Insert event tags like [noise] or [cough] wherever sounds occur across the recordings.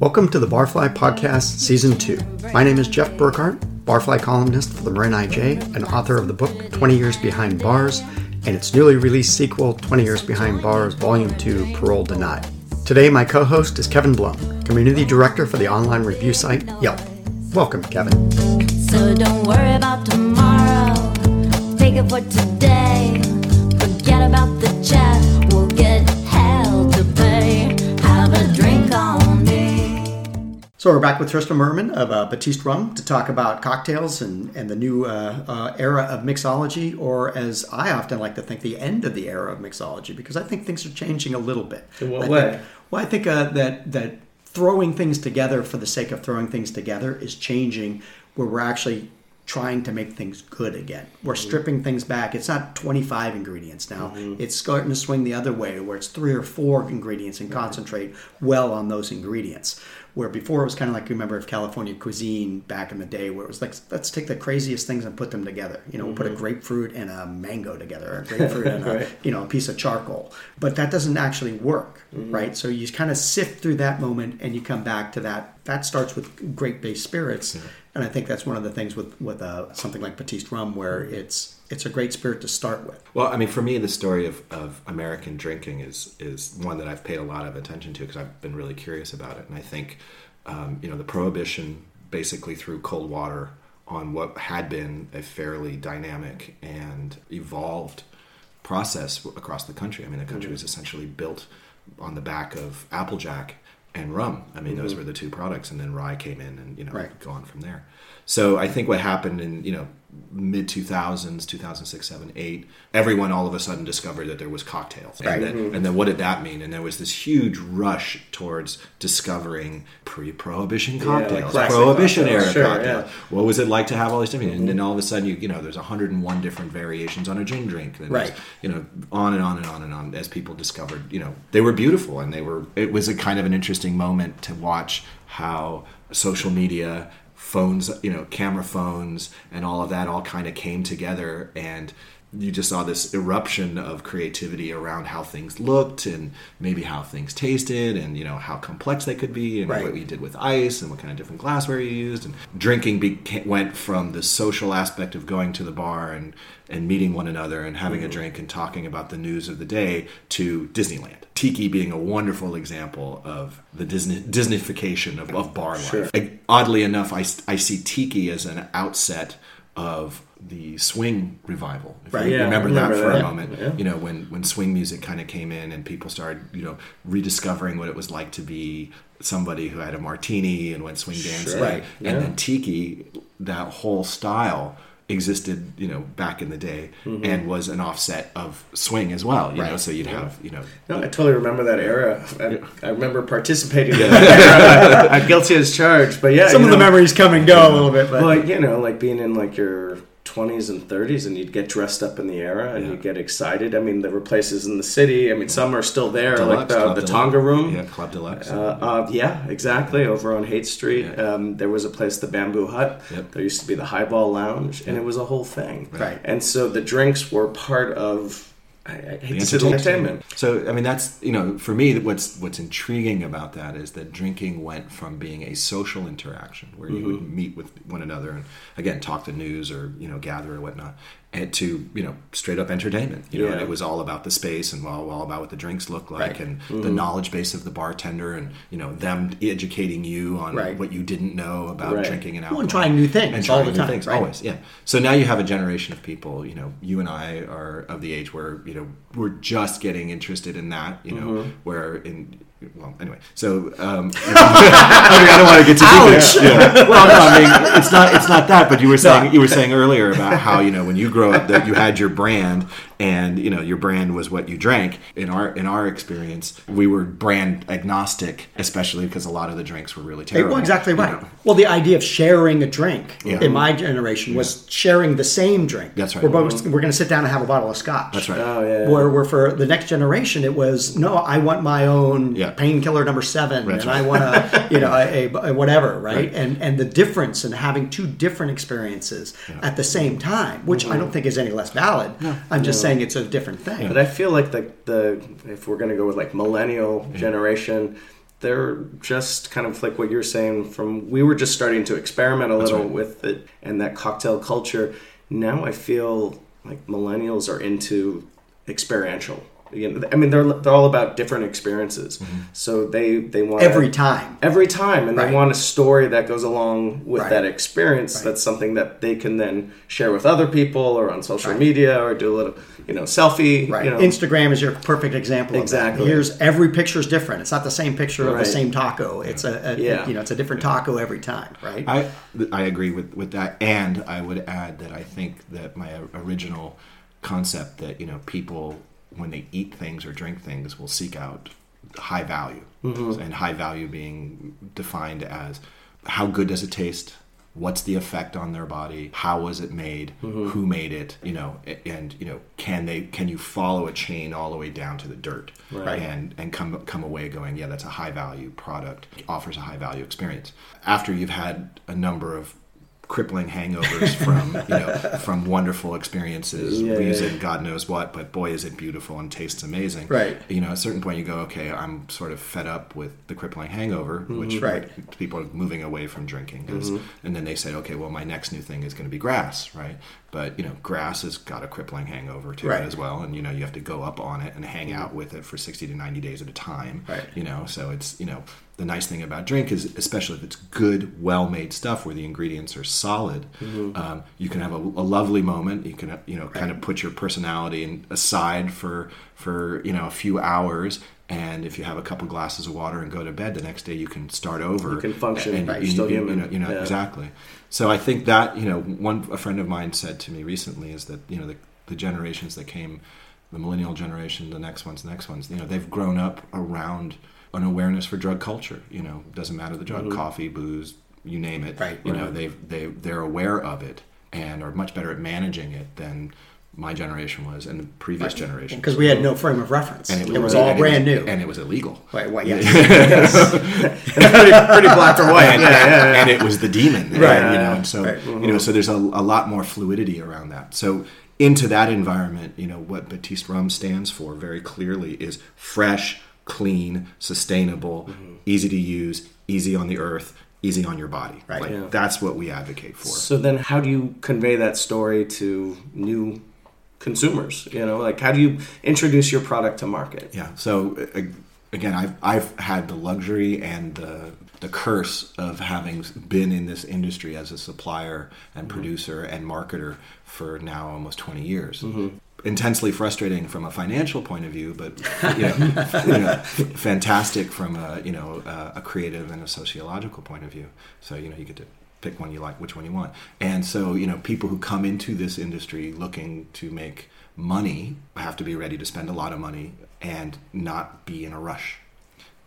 Welcome to the Barfly Podcast Season 2. My name is Jeff Burkhart, Barfly columnist for the Marin IJ and author of the book 20 Years Behind Bars and its newly released sequel, 20 Years Behind Bars Volume 2 Parole Denied. Today, my co host is Kevin Blum, Community Director for the online review site Yelp. Welcome, Kevin. So don't worry about tomorrow. So we're back with Tristan Merman of uh, Batiste Rum to talk about cocktails and, and the new uh, uh, era of mixology, or as I often like to think, the end of the era of mixology, because I think things are changing a little bit. In what I way? Think, well, I think uh, that that throwing things together for the sake of throwing things together is changing, where we're actually trying to make things good again. We're Mm-hmm. stripping things back. It's not 25 ingredients now. Mm-hmm. It's starting to swing the other way where it's three or four ingredients and mm-hmm. concentrate well on those ingredients. Where before it was kind of like you remember of California cuisine back in the day where it was like let's take the craziest things and put them together. You know, we put a mm-hmm. grapefruit and a mango together, or a grapefruit and [laughs] a, Right. you know, a piece of charcoal. But that doesn't actually work, right? So you kind of sift through that moment and you come back to that. That starts with grape-based spirits, and I think that's one of the things with with uh, something like Batiste rum, where it's it's a great spirit to start with. Well, I mean, for me, the story of, of American drinking is is one that I've paid a lot of attention to because I've been really curious about it, and I think, um, you know, the prohibition basically threw cold water on what had been a fairly dynamic and evolved process across the country. I mean, the country was essentially built on the back of Applejack and rum. I mean, those mm-hmm. were the two products, and then rye came in, and you know, Right. go on from there. So I think what happened in you know mid 2000s 2006 7 8 everyone all of a sudden discovered that there was cocktails Right. and, then, mm-hmm. and then what did that mean and there was this huge rush towards discovering pre-prohibition cocktails classic prohibition cocktails. era Sure, cocktails yeah. what was it like to have all these different and then mm-hmm. all of a sudden you you know there's 101 different variations on a gin drink and Right. you know on and on and on and on as people discovered you know they were beautiful and they were it was a kind of an interesting moment to watch how social media phones you know camera phones and all of that all kind of came together and you just saw this eruption of creativity around how things looked and maybe how things tasted and you know how complex they could be and Right. what you did with ice and what kind of different glassware you used and drinking went from the social aspect of going to the bar and and meeting one another and having a mm-hmm. drink and talking about the news of the day to Disneyland. Tiki being a wonderful example of the Disney Disneyfication of, of bar life. Like, oddly enough, I, I see Tiki as an outset of the swing revival. If Right. you Yeah, remember, I remember that for that. a moment. Yeah. You know, when when swing music kind of came in and people started, you know, rediscovering what it was like to be somebody who had a martini and went swing dancing. Right. And then tiki, that whole style existed, you know, back in the day Mm-hmm. and was an offset of swing as well. You know, Right. so you'd have, you know, No, I totally remember that era. I, I remember participating in [laughs] that era. [laughs] I'm guilty as charged, but yeah, Some of the memories come and go a little bit, but Well, you know, like being in like your 20s and 30s, and you'd get dressed up in the era, and Yeah. you'd get excited. I mean, there were places in the city. I mean, some are still there, like the, Club the Deluxe. Tonga Room. Yeah, Club Deluxe. Uh, uh, yeah, exactly. Over on Haight Street, Yeah. um, there was a place, the Bamboo Hut. Yep. There used to be the Highball Lounge, and it was a whole thing. Right. And so the drinks were part of. I, I hate the to say entertainment. So I mean that's you know for me what's what's intriguing about that is that drinking went from being a social interaction where you mm-hmm. would meet with one another and again talk the news or you know gather or whatnot and to you know straight up entertainment you know and Yeah. it was all about the space and all, all about what the drinks look like Right. and the knowledge base of the bartender and you know them educating you on Right. what you didn't know about Right. drinking and Well, alcohol and trying new things and all trying the new time, things always yeah so now you have a generation of people you know you and i are of the age where you know we're just getting interested in that you know Mm-hmm. where in well anyway so um [laughs] I, mean, I don't want to get too deep into- yeah. well no i mean it's not it's not that but you were saying you were saying earlier about how you know when you grow up that you had your brand and you know your brand was what you drank in our in our experience we were brand agnostic especially because a lot of the drinks were really terrible Well, exactly you right. know. Well, the idea of sharing a drink Yeah. in my generation was sharing the same drink. That's right. We're both we're going to sit down and have a bottle of scotch. that's right Oh, yeah. Where, where for the next generation, it was no, I want my own Yeah. painkiller number seven, That's and right. I want to, you know a, a whatever, right? And and the difference in having two different experiences at the same time, which I don't mm-hmm. think is any less valid. I'm just saying it's a different thing. But I feel like the the if we're gonna go with like millennial generation, they're just kind of like what you're saying from we were just starting to experiment a little right. with it and that cocktail culture now i feel like millennials are into experiential you know, i mean they're they're all about different experiences mm-hmm. so they they want Every time. every time and Right. they want a story that goes along with Right. that experience that's something that they can then share with other people or on social media or do a little you know selfie Right. you know Instagram is your perfect example of Exactly. that. Here's every picture is different. It's not the same picture of the same taco. It's a, a Yeah. you know, it's a different taco every time, right? I I agree with with that, and I would add that I think that my original concept that you know people when they eat things or drink things will seek out high value, mm-hmm. and high value being defined as how good does it taste. What's the effect on their body? How was it made? Mm-hmm. Who made it? You know, and you know, can they? Can you follow a chain all the way down to the dirt? Right. and and come come away going, yeah, that's a high value product, offers a high value experience. After you've had a number of crippling hangovers from you know [laughs] from wonderful experiences Yeah, using yeah. God knows what, but boy is it beautiful and tastes amazing. Right. You know, at a certain point you go, okay, I'm sort of fed up with the crippling hangover, which Mm-hmm. Right. people are moving away from drinking Mm-hmm. and then they say, okay, well, my next new thing is going to be grass, right? But you know, grass has got a crippling hangover to Right. it as well, and you know, you have to go up on it and hang out with it for sixty to ninety days at a time, Right. You know, so it's you know, the nice thing about drink is, especially if it's good, well-made stuff where the ingredients are solid, um, you can have a, a lovely moment. You can you know, kind of put your personality in, aside for for you know a few hours. And if you have a couple glasses of water and go to bed, the next day you can start over. You can function. And Right, you, you're still you- you human. know, you know, Yeah. exactly. So I think that you know, one a friend of mine said to me recently is that you know the, the generations that came, the millennial generation, the next ones, the next ones, you know, they've grown up around an awareness for drug culture. You know, doesn't matter the drug, mm-hmm. coffee, booze, you name it. Right, You know, they've they they're aware of it and are much better at managing it than my generation was and the previous generation. Because we had no frame of reference. And it, was all and brand new. and it was illegal. Right, well, [laughs] yes. [laughs] pretty, pretty black or white and, yeah, yeah, yeah. and it was the demon, Right. And, you know, and so Right. you know, so there's a, a lot more fluidity around that. So into that environment, you know, what Batiste Rum stands for very clearly is fresh, clean, sustainable, Mm-hmm. easy to use, easy on the earth, easy on your body. Right. Like, Yeah. That's what we advocate for. So then, how do you convey that story to new consumers? You know, like how do you introduce your product to market? Yeah. So again, I've I've had the luxury and the the curse of having been in this industry as a supplier and mm-hmm. producer and marketer for now almost 20 years. Mm-hmm. Intensely frustrating from a financial point of view, but [laughs] you know, you know, fantastic from a you know a creative and a sociological point of view. So you know you get to pick one you like, which one you want. And so, you know, people who come into this industry looking to make money have to be ready to spend a lot of money and not be in a rush.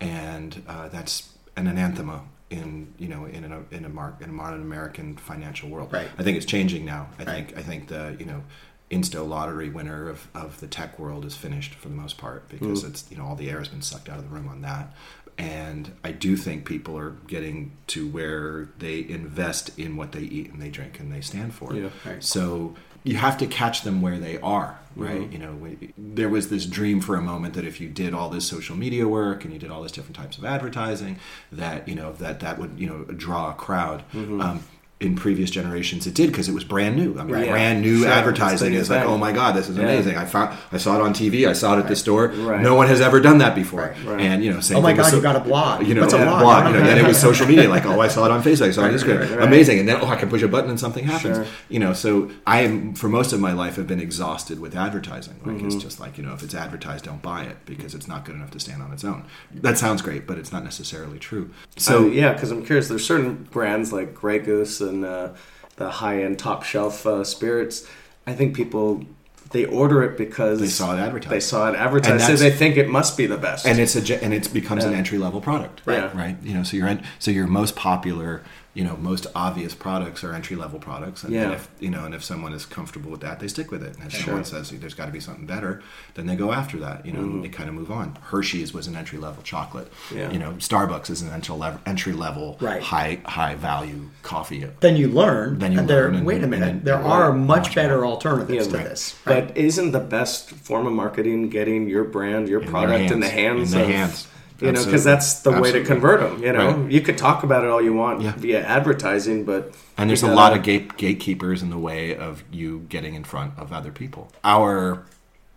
And uh, that's an anathema in you know in a in a, mar- in a modern American financial world. Right. I think it's changing now. I Right. think I think the you know insto lottery winner of, of the tech world is finished for the most part because it's you know all the air has been sucked out of the room on that and i do think people are getting to where they invest in what they eat and they drink and they stand for Yeah. Right. so you have to catch them where they are right you know we, there was this dream for a moment that if you did all this social media work and you did all these different types of advertising that you know that that would you know draw a crowd um, in previous generations it did because it was brand new i mean Right. brand new Sure. advertising It's is like oh my god this is Yeah. amazing i found i saw it on tv i saw it at the store Right. no one has ever done that before Right. Right. and you know same Oh my thing with God, you got a blog. you know What's a blog? blog, you know, know. then it was [laughs] social media like oh i saw it on facebook i saw it on instagram right, right. amazing and then oh i can push a button and something happens Sure. you know so i am for most of my life have been exhausted with advertising like Mm-hmm. it's just like you know if it's advertised don't buy it because it's not good enough to stand on its own that sounds great but it's not necessarily true So so yeah, because I'm curious. There's certain brands like Grey Goose and uh, the high-end top shelf uh, spirits. I think people they order it because They saw it advertised. They saw it advertised, so they think it must be the best. and it's a and it becomes an entry level product Right. right right you know so your so your most popular you know most obvious products are entry level products and, and if you know and if someone is comfortable with that they stick with it and if Sure. someone says there's got to be something better then they go after that you know and they kind of move on hershey's was an entry level chocolate. Yeah. you know starbucks is an entry level entry level Right. high high value coffee Then you learn. Then you and there, learn and- wait a and minute. then- there are much much better alternatives Yeah, to right. this. Right? But isn't the best form of marketing getting your brand, your In product in the hands in the of hands You know, because that's the way to convert them. You know, Right. you could talk about it all you want Yeah. via advertising, but And there's a lot of gate, gatekeepers in the way of you getting in front of other people. Our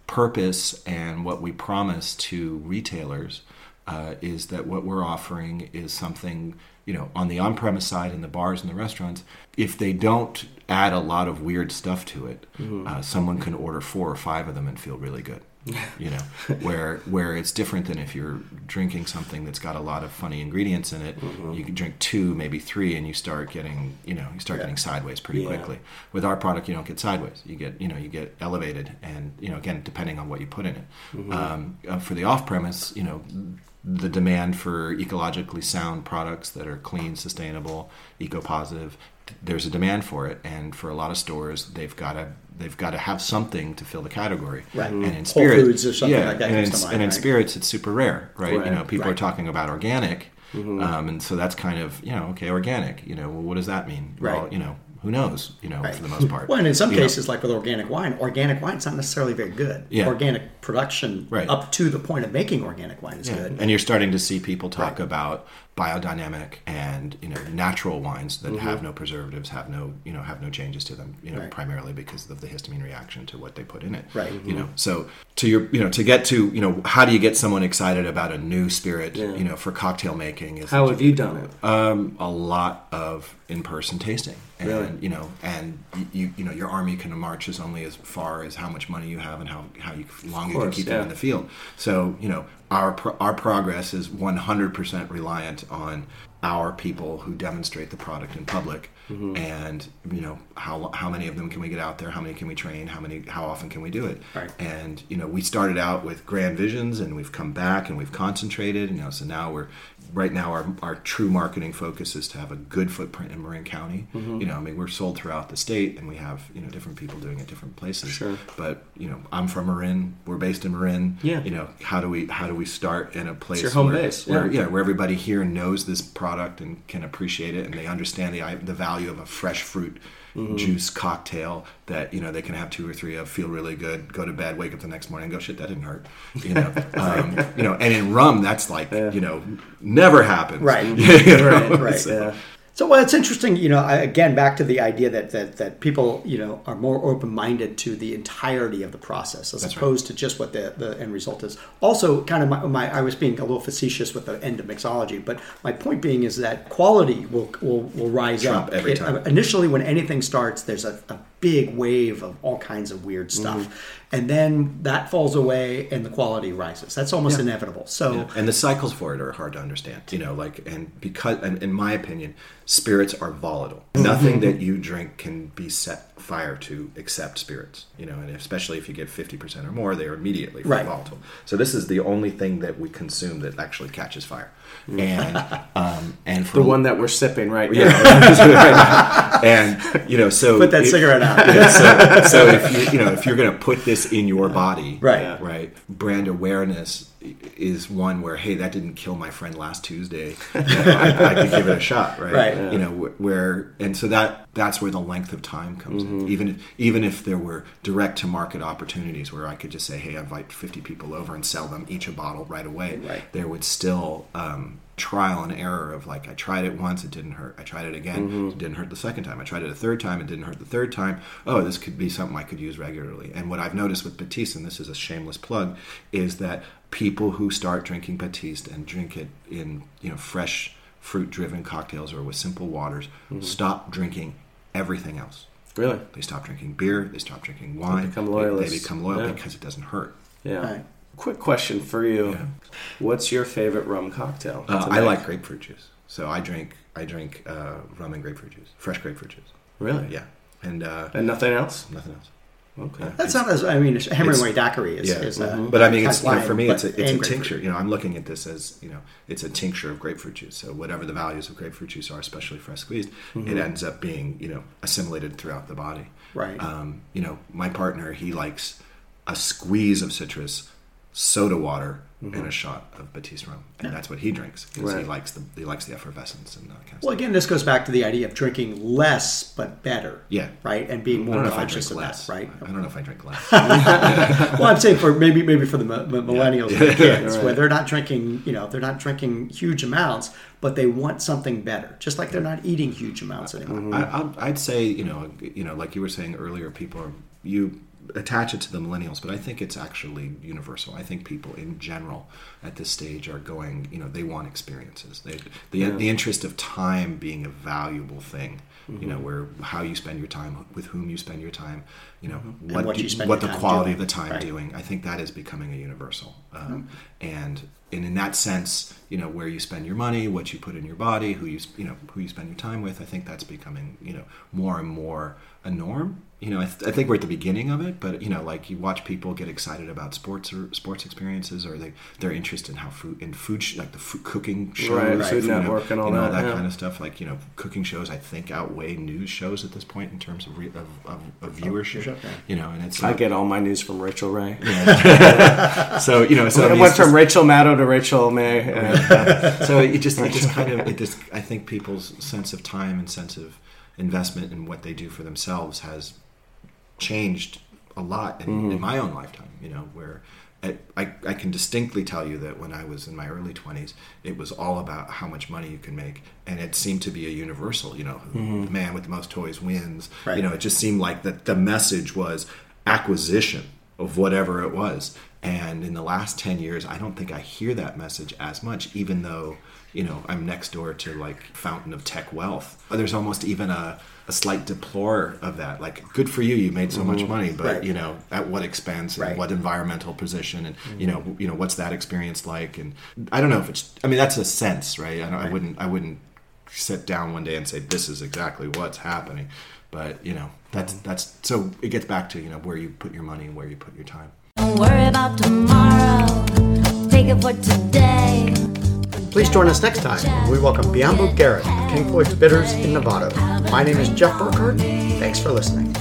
purpose and what we promise to retailers uh, is that what we're offering is something, you know, on the on premise side in the bars and the restaurants, if they don't add a lot of weird stuff to it, uh, someone can order four or five of them and feel really good. You know, where where it's different than if you're drinking something that's got a lot of funny ingredients in it. You can drink two, maybe three, and you start getting, you know, you start getting sideways pretty Yeah. quickly. With our product, you don't get sideways. You get, you know, you get elevated, and you know, again, depending on what you put in it. Um, uh, for the off-premise, you know, the demand for ecologically sound products that are clean, sustainable, eco-positive, there's a demand for it, and for a lot of stores, they've got to they've got to have something to fill the category. Right. And in Foods or something yeah, like that And, in, to mind, and in spirits, it's super rare, right? Right. You know, people Right. are talking about organic, um, and so that's kind of you know, okay, organic. You know, well, what does that mean? Well, Right. you know, who knows? You know, Right. for the most part. Well, and in some You know, cases, like with organic wine, organic wine's not necessarily very good. Yeah. Organic production Right. up to the point of making organic wine is Yeah. good. And you're starting to see people talk about biodynamic and you know natural wines that have no preservatives, have no you know have no changes to them. You know, Right. primarily because of the histamine reaction to what they put in it. Right. You know, so to your you know to get to you know how do you get someone excited about a new spirit Yeah. you know for cocktail making is how have you done it? um, a lot of in-person tasting, and Really? you know, and you, you you know, your army can march as only as far as how much money you have and how how you, long you can keep yeah. them in the field. So you know, our pro- our progress is 100% reliant on our people who demonstrate the product in public, Mm-hmm. and you know how how many of them can we get out there? How many can we train? How many? How often can we do it? Right. And you know, we started out with grand visions, and we've come back and we've concentrated. You know, so now we're right now our our true marketing focus is to have a good footprint in Marin County. Mm-hmm. You know, I mean, we're sold throughout the state, and we have you know different people doing it different places. Sure. But you know, I'm from Marin. We're based in Marin. Yeah. You know, how do we how do we start in a place it's your home where, base, where yeah. yeah, where everybody here knows this product and can appreciate it, and they understand the the value of a fresh fruit Mm-hmm. juice cocktail that you know they can have two or three of, feel really good, go to bed, wake up the next morning, and go shit that didn't hurt, you know, [laughs] um, you know, and in rum that's like you know never happens, Right. [laughs] You know? Right, right. [laughs] So- Yeah. So well, it's interesting, you know. I, again, back to the idea that, that that people, you know, are more open-minded to the entirety of the process as That's right. opposed to just what the, the end result is. Also, kind of my, my, I was being a little facetious with the end of mixology, but my point being is that quality will will, will rise Trump up every It- time. Uh, initially, when anything starts, there's a, a big wave of all kinds of weird stuff, Mm-hmm. and then that falls away and the quality rises. That's almost inevitable. So. Yeah. And the cycles for it are hard to understand. You know, like and because and in my opinion, spirits are volatile. Nothing that you drink can be set fire to except spirits. You know, and especially if you get fifty percent or more, they are immediately Right. volatile. So this is the only thing that we consume that actually catches fire. And um, and for The one that we're sipping right now. [laughs] yeah, and you know, so Put that if- cigarette out. yeah, so, so if you you know if you're going to put this in your body, Right. right, brand awareness is one where hey, that didn't kill my friend last Tuesday. You know, I, I could give it a shot, right? Right. You know where, and so that that's where the length of time comes in. Even if, even if there were direct to market opportunities where I could just say, hey, I invite 50 people over and sell them each a bottle right away, Right. there would still um, Um, trial and error of like I tried it once, it didn't hurt. I tried it again, it mm-hmm. didn't hurt the second time. I tried it a third time, it didn't hurt the third time. Oh, this could be something I could use regularly. And what I've noticed with Batiste, and this is a shameless plug, is that people who start drinking Batiste and drink it in you know fresh fruit driven cocktails or with simple waters mm-hmm. stop drinking everything else. Really? They stop drinking beer, they stop drinking wine, They become they- they, become loyal Yeah. because it doesn't hurt. Yeah. Right. Quick question for you. Yeah. What's your favorite rum cocktail? Uh, I like grapefruit juice, so I drink I drink uh, rum and grapefruit juice, fresh grapefruit juice. Really? Yeah, and uh, And nothing else? nothing else. Okay. That's not as I mean, Hemingway daiquiri is, Yeah, is uh, but I mean, it's you know, for me, it's a, it's a tincture. You know, I'm looking at this as you know, it's a tincture of grapefruit juice. So whatever the values of grapefruit juice are, especially fresh squeezed, it ends up being you know assimilated throughout the body. Right. Um, you know, my partner he likes a squeeze of citrus, soda water and mm-hmm. a shot of Batiste rum, and that's what he drinks because he likes the he likes the effervescence and that kind of Well, stuff. again, this goes back to the idea of drinking less but better. Yeah. Right, and being more don't know if I conscious of less. that. Right. I don't know if I drink less. [laughs] well, I'm saying for maybe maybe for the mi- mi- millennials and the [laughs] kids, Right. where they're not drinking, you know, they're not drinking huge amounts, but they want something better. Just like they're not eating huge amounts anymore. I, I'd say you know you know like you were saying earlier, people are you attach it to the millennials, but I think it's actually universal. I think people in general at this stage are going you know they want experiences. They the the interest of time being a valuable thing. You know where how you spend your time, with whom you spend your time. You know what what do- you spend what the quality doing. of the time Right. doing. I think that is becoming a universal. Um, Mm-hmm. And and in that sense, you know, where you spend your money, what you put in your body, who you you know who you spend your time with, I think that's becoming you know more and more a norm. You know, I, th- I think we're at the beginning of it, but you know, like you watch people get excited about sports or sports experiences, or they they're interested in how food in food sh- like the food cooking shows, Right, Right. Food you know, Network and all know, that. yeah. kind of stuff. Like you know, cooking shows I think outweigh news shows at this point in terms of re- of, of, of viewership. viewership, yeah. You know, and it's I get all my news from Rachael Ray. [laughs] [laughs] so you know so I went from Rachel Maddow to Rachel May. Uh, [laughs] so it just it just kind of it just I think people's sense of time and sense of investment in what they do for themselves has changed a lot in, in mm-hmm. my own lifetime. You know, where I, I I can distinctly tell you that when I was in my early twenties, it was all about how much money you can make, and it seemed to be a universal. You know, the man with the most toys wins. Right. You know, it just seemed like that the message was acquisition of whatever it was. And in the last 10 years, I don't think I hear that message as much, even though, you know, I'm next door to like Fountain of Tech Wealth. There's almost even a, a slight deplore of that. Like, good for you, you made so much mm-hmm. money, but, Right. you know, at what expense and what environmental position and, mm-hmm. you know, you know, what's that experience like? And I don't know if it's, I mean, that's a sense, right? I, don't, I wouldn't, I wouldn't sit down one day and say, this is exactly what's happening. But, you know, that's, mm-hmm. that's, so it gets back to, you know, where you put your money and where you put your time. Don't worry about tomorrow. Take it for today. Please join us next time when we welcome Bianbu Garrett of King Floyd's Bitters in Nevada. My name is Jeff Burkhart. Thanks for listening.